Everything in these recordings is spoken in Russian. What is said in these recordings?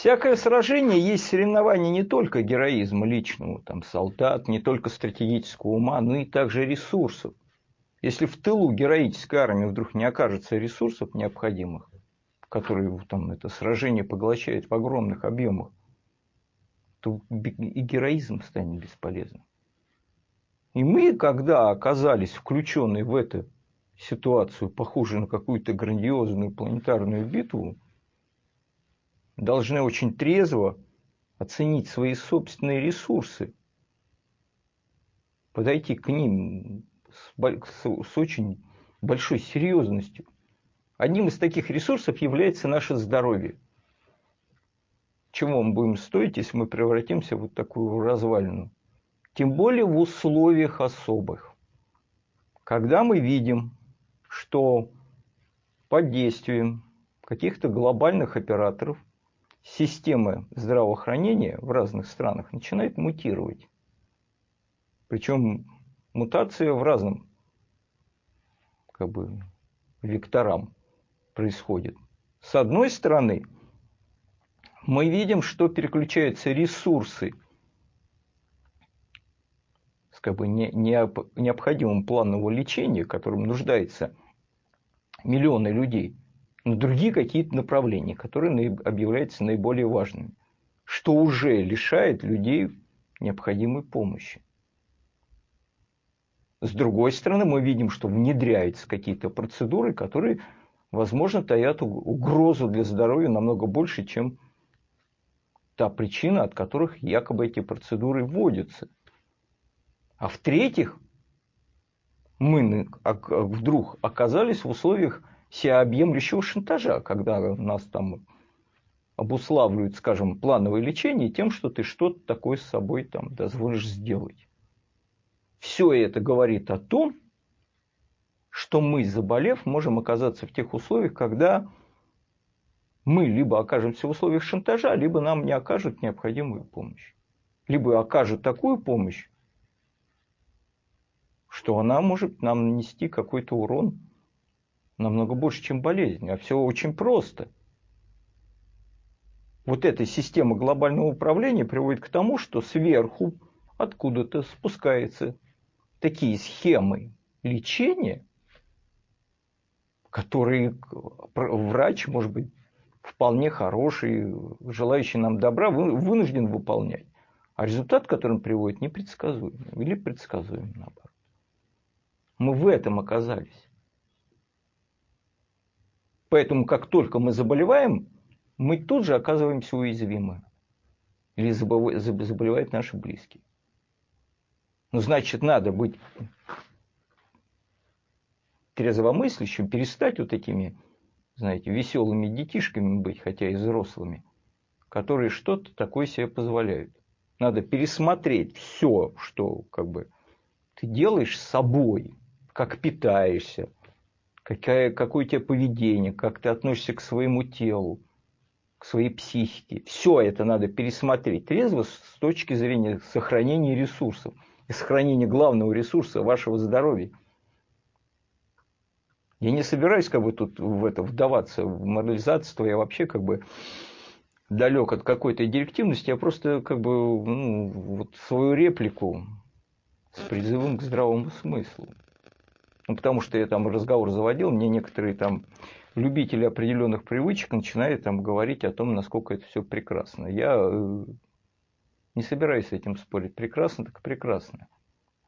Всякое сражение есть соревнование не только героизма личного, там, солдат, не только стратегического ума, но и также ресурсов. Если в тылу героической армии вдруг не окажется ресурсов необходимых, которые там, это сражение поглощает в огромных объемах, то и героизм станет бесполезным. И мы, когда оказались включены в эту ситуацию, похожую на какую-то грандиозную планетарную битву, должны очень трезво оценить свои собственные ресурсы, подойти к ним с, с очень большой серьезностью. Одним из таких ресурсов является наше здоровье. Чего мы будем стоить, если мы превратимся в вот такую развалину? Тем более в условиях особых. Когда мы видим, что под действием каких-то глобальных операторов системы здравоохранения в разных странах начинает мутировать. Причем мутация в разном как бы, векторам происходит. С одной стороны, мы видим, что переключаются ресурсы с как бы, не, не, необходимым планового лечения, которым нуждается миллионы людей, другие какие-то направления, которые объявляются наиболее важными, что уже лишает людей необходимой помощи. С другой стороны, мы видим, что внедряются какие-то процедуры, которые, возможно, таят угрозу для здоровья намного больше, чем та причина, от которых якобы эти процедуры вводятся. А в-третьих, мы вдруг оказались в условиях всеобъемлющего шантажа, когда нас там обуславливают, скажем, плановое лечение тем, что ты что-то такое с собой там дозволишь сделать. Все это говорит о том, что мы, заболев, можем оказаться в тех условиях, когда мы либо окажемся в условиях шантажа, либо нам не окажут необходимую помощь. Либо окажут такую помощь, что она может нам нанести какой-то урон намного больше, чем болезнь. А все очень просто. Вот эта система глобального управления приводит к тому, что сверху откуда-то спускается такие схемы лечения, которые врач, может быть, вполне хороший, желающий нам добра, вынужден выполнять. А результат, который он приводит, непредсказуем. Или предсказуем, наоборот. Мы в этом оказались. Поэтому, как только мы заболеваем, мы тут же оказываемся уязвимы. Или заболевают наши близкие. Ну, значит, надо быть трезвомыслящим, перестать вот такими, знаете, веселыми детишками быть, хотя и взрослыми, которые что-то такое себе позволяют. Надо пересмотреть все, что как бы ты делаешь с собой, как питаешься, какая, какое у тебя поведение, как ты относишься к своему телу, к своей психике. Все это надо пересмотреть трезво с точки зрения сохранения ресурсов – и сохранение главного ресурса вашего здоровья. Я не собираюсь как бы тут в это вдаваться, в морализацию, я вообще как бы далек от какой-то директивности, я просто как бы ну, вот свою реплику с призывом к здравому смыслу. Ну, потому что я там разговор заводил, мне некоторые там любители определенных привычек начинают там говорить о том, насколько это все прекрасно. Я э, не собираюсь с этим спорить. Прекрасно, так прекрасно.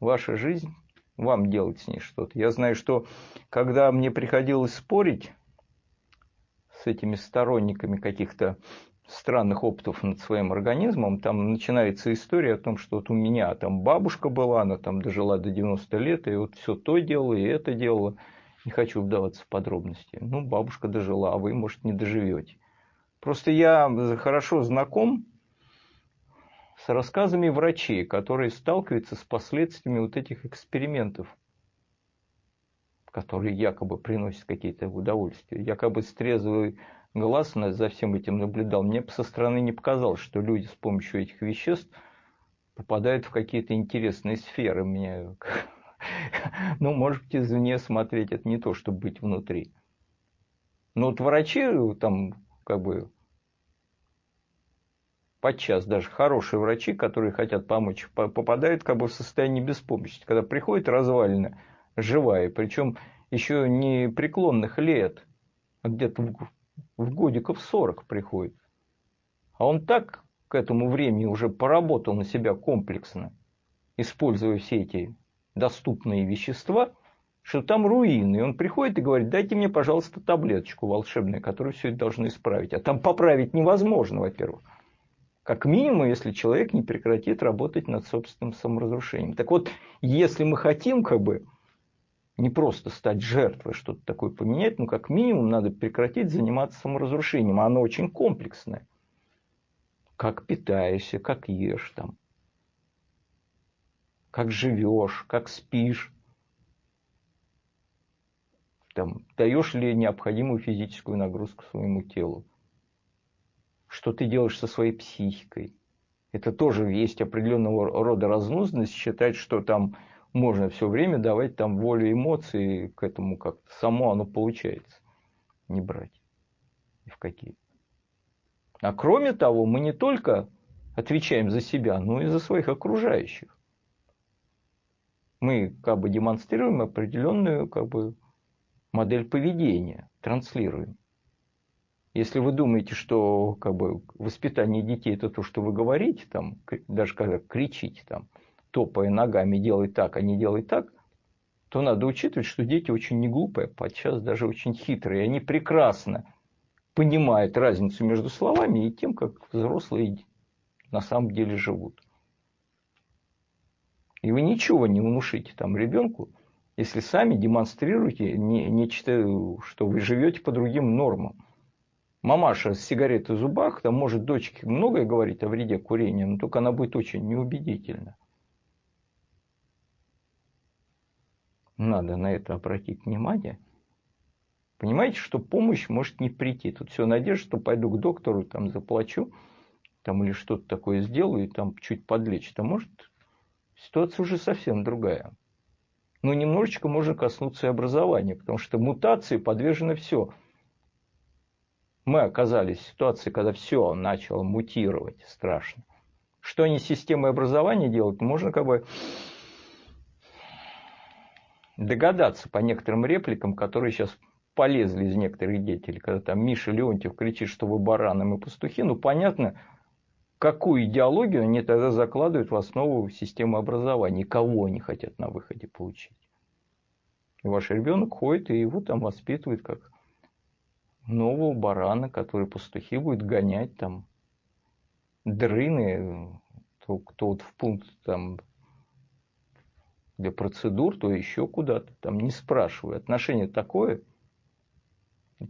Ваша жизнь, вам делать с ней что-то. Я знаю, что когда мне приходилось спорить с этими сторонниками каких-то странных опытов над своим организмом, там начинается история о том, что вот у меня там бабушка была, она там дожила до 90 лет, и вот все то делала, и это делала. Не хочу вдаваться в подробности. Ну, бабушка дожила, а вы, может, не доживете. Просто я хорошо знаком с рассказами врачей, которые сталкиваются с последствиями вот этих экспериментов, которые якобы приносят какие-то удовольствия. Якобы с глаз за всем этим наблюдал. Мне со стороны не показалось, что люди с помощью этих веществ попадают в какие-то интересные сферы. Мне, ну, может быть, извне смотреть, это не то, чтобы быть внутри. Но вот врачи там как бы подчас даже хорошие врачи, которые хотят помочь, попадают как бы в состояние беспомощности, когда приходит развалина живая, причем еще не преклонных лет, а где-то в, годиков 40 приходит. А он так к этому времени уже поработал на себя комплексно, используя все эти доступные вещества, что там руины. И он приходит и говорит, дайте мне, пожалуйста, таблеточку волшебную, которая все это должна исправить. А там поправить невозможно, во-первых. Как минимум, если человек не прекратит работать над собственным саморазрушением. Так вот, если мы хотим как бы не просто стать жертвой, что-то такое поменять, но как минимум надо прекратить заниматься саморазрушением. А оно очень комплексное. Как питаешься, как ешь там, как живешь, как спишь, там, даешь ли необходимую физическую нагрузку своему телу, что ты делаешь со своей психикой. Это тоже есть определенного рода разнузданность, считать, что там можно все время давать там волю эмоций к этому как-то. Само оно получается. Не брать. Ни в какие. А кроме того, мы не только отвечаем за себя, но и за своих окружающих. Мы как бы демонстрируем определенную как бы модель поведения, транслируем. Если вы думаете, что как бы, воспитание детей это то, что вы говорите, там, даже когда кричите, там, топая ногами, делай так, а не делай так, то надо учитывать, что дети очень не глупые, подчас даже очень хитрые. Они прекрасно понимают разницу между словами и тем, как взрослые на самом деле живут. И вы ничего не внушите там ребенку, если сами демонстрируете не, нечто, что вы живете по другим нормам. Мамаша с сигаретой в зубах, там может дочке многое говорить о вреде курения, но только она будет очень неубедительна. Надо на это обратить внимание. Понимаете, что помощь может не прийти. Тут все надежда, что пойду к доктору, там заплачу, там или что-то такое сделаю, и там чуть подлечит. А может ситуация уже совсем другая но немножечко можно коснуться и образования, потому что мутации подвержены все. Мы оказались в ситуации, когда все начало мутировать страшно. Что они с системой образования делают, можно как бы догадаться по некоторым репликам, которые сейчас полезли из некоторых деятелей, когда там Миша Леонтьев кричит, что вы бараны, мы пастухи, ну понятно, какую идеологию они тогда закладывают в основу системы образования, кого они хотят на выходе получить. И ваш ребенок ходит и его там воспитывает как нового барана, который пастухи будет гонять там дрыны, то, кто вот в пункт там для процедур, то еще куда-то, там не спрашиваю. Отношение такое.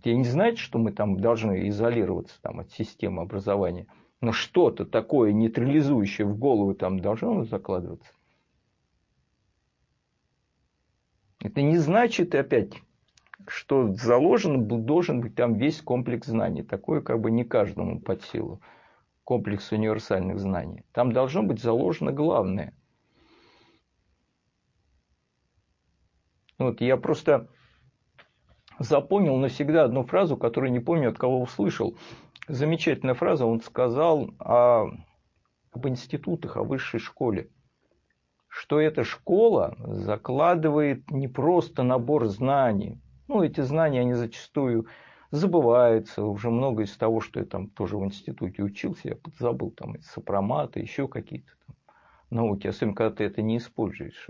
Тебе не знаете, что мы там должны изолироваться там, от системы образования – но что-то такое нейтрализующее в голову там должно закладываться. Это не значит, опять, что заложен должен быть там весь комплекс знаний. Такое как бы не каждому под силу. Комплекс универсальных знаний. Там должно быть заложено главное. Вот я просто запомнил навсегда одну фразу, которую не помню, от кого услышал замечательная фраза, он сказал о, об институтах, о высшей школе. Что эта школа закладывает не просто набор знаний. Ну, эти знания, они зачастую забываются. Уже много из того, что я там тоже в институте учился, я забыл там из сопромата, еще какие-то там науки, особенно когда ты это не используешь.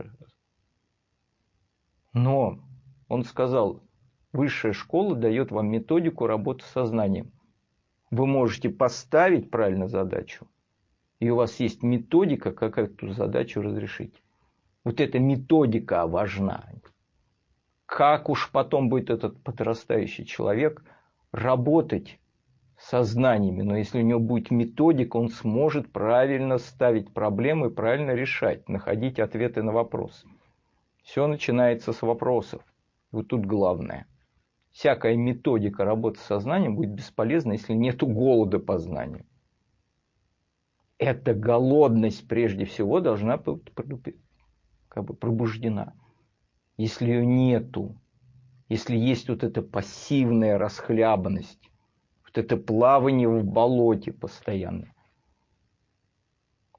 Но он сказал, высшая школа дает вам методику работы с сознанием вы можете поставить правильно задачу, и у вас есть методика, как эту задачу разрешить. Вот эта методика важна. Как уж потом будет этот подрастающий человек работать со знаниями, но если у него будет методика, он сможет правильно ставить проблемы правильно решать, находить ответы на вопросы. Все начинается с вопросов. Вот тут главное всякая методика работы с сознанием будет бесполезна, если нет голода по знанию. Эта голодность прежде всего должна быть как бы пробуждена. Если ее нету, если есть вот эта пассивная расхлябанность, вот это плавание в болоте постоянно,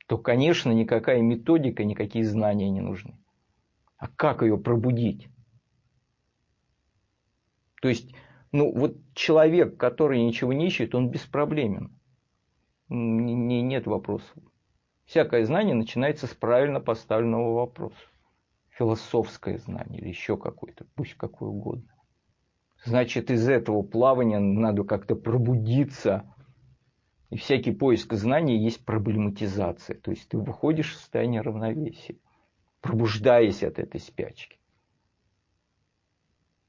то, конечно, никакая методика, никакие знания не нужны. А как ее пробудить? То есть, ну вот человек, который ничего не ищет, он беспроблемен. Не, нет вопросов. Всякое знание начинается с правильно поставленного вопроса. Философское знание или еще какое-то, пусть какое угодно. Значит, из этого плавания надо как-то пробудиться. И всякий поиск знаний есть проблематизация. То есть ты выходишь в состояние равновесия, пробуждаясь от этой спячки.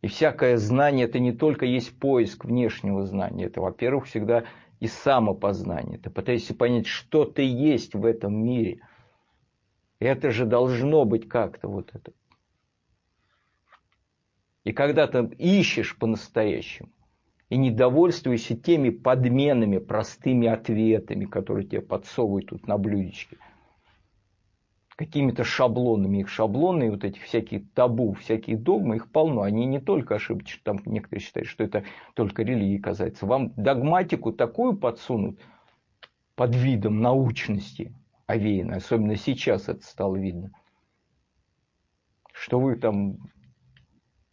И всякое знание это не только есть поиск внешнего знания. Это, во-первых, всегда и самопознание. Ты пытаешься понять, что ты есть в этом мире. Это же должно быть как-то вот это. И когда ты ищешь по-настоящему, и не довольствуйся теми подменами, простыми ответами, которые тебе подсовывают тут на блюдечке, какими-то шаблонами. Их шаблоны, вот эти всякие табу, всякие догмы, их полно. Они не только ошибочны, там некоторые считают, что это только религии касается. Вам догматику такую подсунут под видом научности овеянной, особенно сейчас это стало видно, что вы там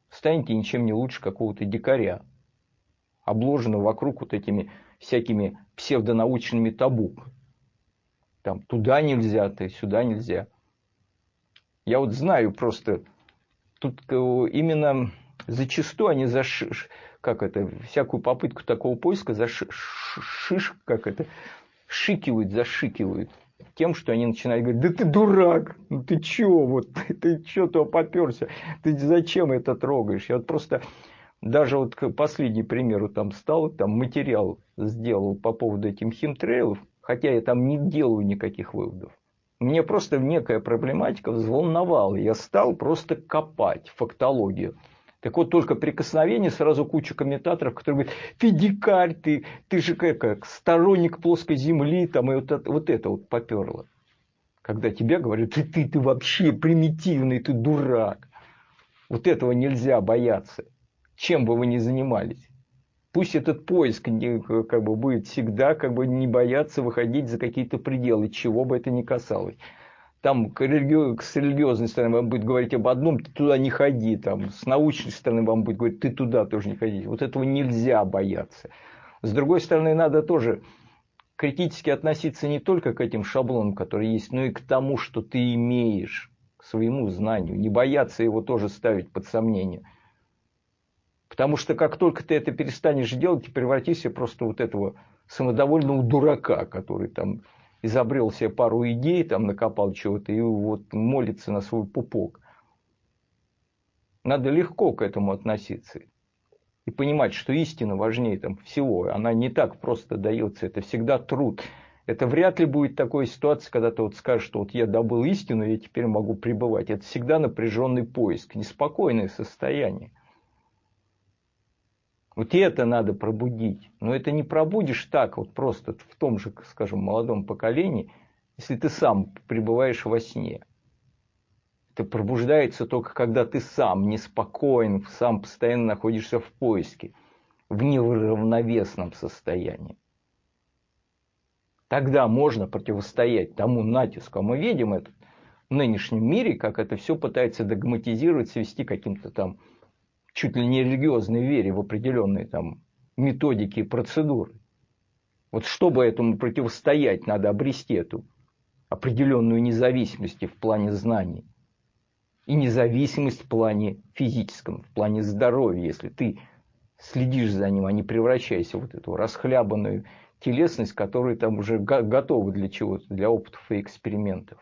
станете ничем не лучше какого-то дикаря, обложенного вокруг вот этими всякими псевдонаучными табу. Там туда нельзя, ты сюда нельзя. Я вот знаю просто, тут э, именно зачастую они за как это, всякую попытку такого поиска за шиш, как это, шикивают, зашикивают тем, что они начинают говорить, да ты дурак, ну ты чё, вот, ты, ты чё то поперся, ты зачем это трогаешь? Я вот просто даже вот последний примеру там стал, там материал сделал по поводу этих химтрейлов, хотя я там не делаю никаких выводов. Мне просто некая проблематика взволновала. Я стал просто копать фактологию. Так вот, только прикосновение, сразу куча комментаторов, которые говорят, Федикарь, ты, ты же как сторонник плоской земли, там, и вот, это, вот это вот поперло. Когда тебе говорят, ты, ты, ты вообще примитивный, ты дурак. Вот этого нельзя бояться, чем бы вы ни занимались. Пусть этот поиск как бы, будет всегда как бы, не бояться выходить за какие-то пределы, чего бы это ни касалось там к религи... с религиозной стороны вам будет говорить об одном, ты туда не ходи, там, с научной стороны вам будет говорить, ты туда тоже не ходи. Вот этого нельзя бояться. С другой стороны, надо тоже критически относиться не только к этим шаблонам, которые есть, но и к тому, что ты имеешь, к своему знанию. Не бояться его тоже ставить под сомнение. Потому что как только ты это перестанешь делать, ты превратишься просто вот этого самодовольного дурака, который там изобрел себе пару идей, там накопал чего-то и вот молится на свой пупок. Надо легко к этому относиться и понимать, что истина важнее там всего. Она не так просто дается, это всегда труд. Это вряд ли будет такой ситуации, когда ты вот скажешь, что вот я добыл истину, я теперь могу пребывать. Это всегда напряженный поиск, неспокойное состояние. Вот это надо пробудить. Но это не пробудишь так, вот просто в том же, скажем, молодом поколении, если ты сам пребываешь во сне. Это пробуждается только когда ты сам неспокоен, сам постоянно находишься в поиске, в неравновесном состоянии. Тогда можно противостоять тому натиску. А мы видим это в нынешнем мире, как это все пытается догматизировать, свести каким-то там чуть ли не религиозной вере в определенные там методики и процедуры. Вот чтобы этому противостоять, надо обрести эту определенную независимость в плане знаний. И независимость в плане физическом, в плане здоровья, если ты следишь за ним, а не превращайся в вот эту расхлябанную телесность, которая там уже готова для чего-то, для опытов и экспериментов.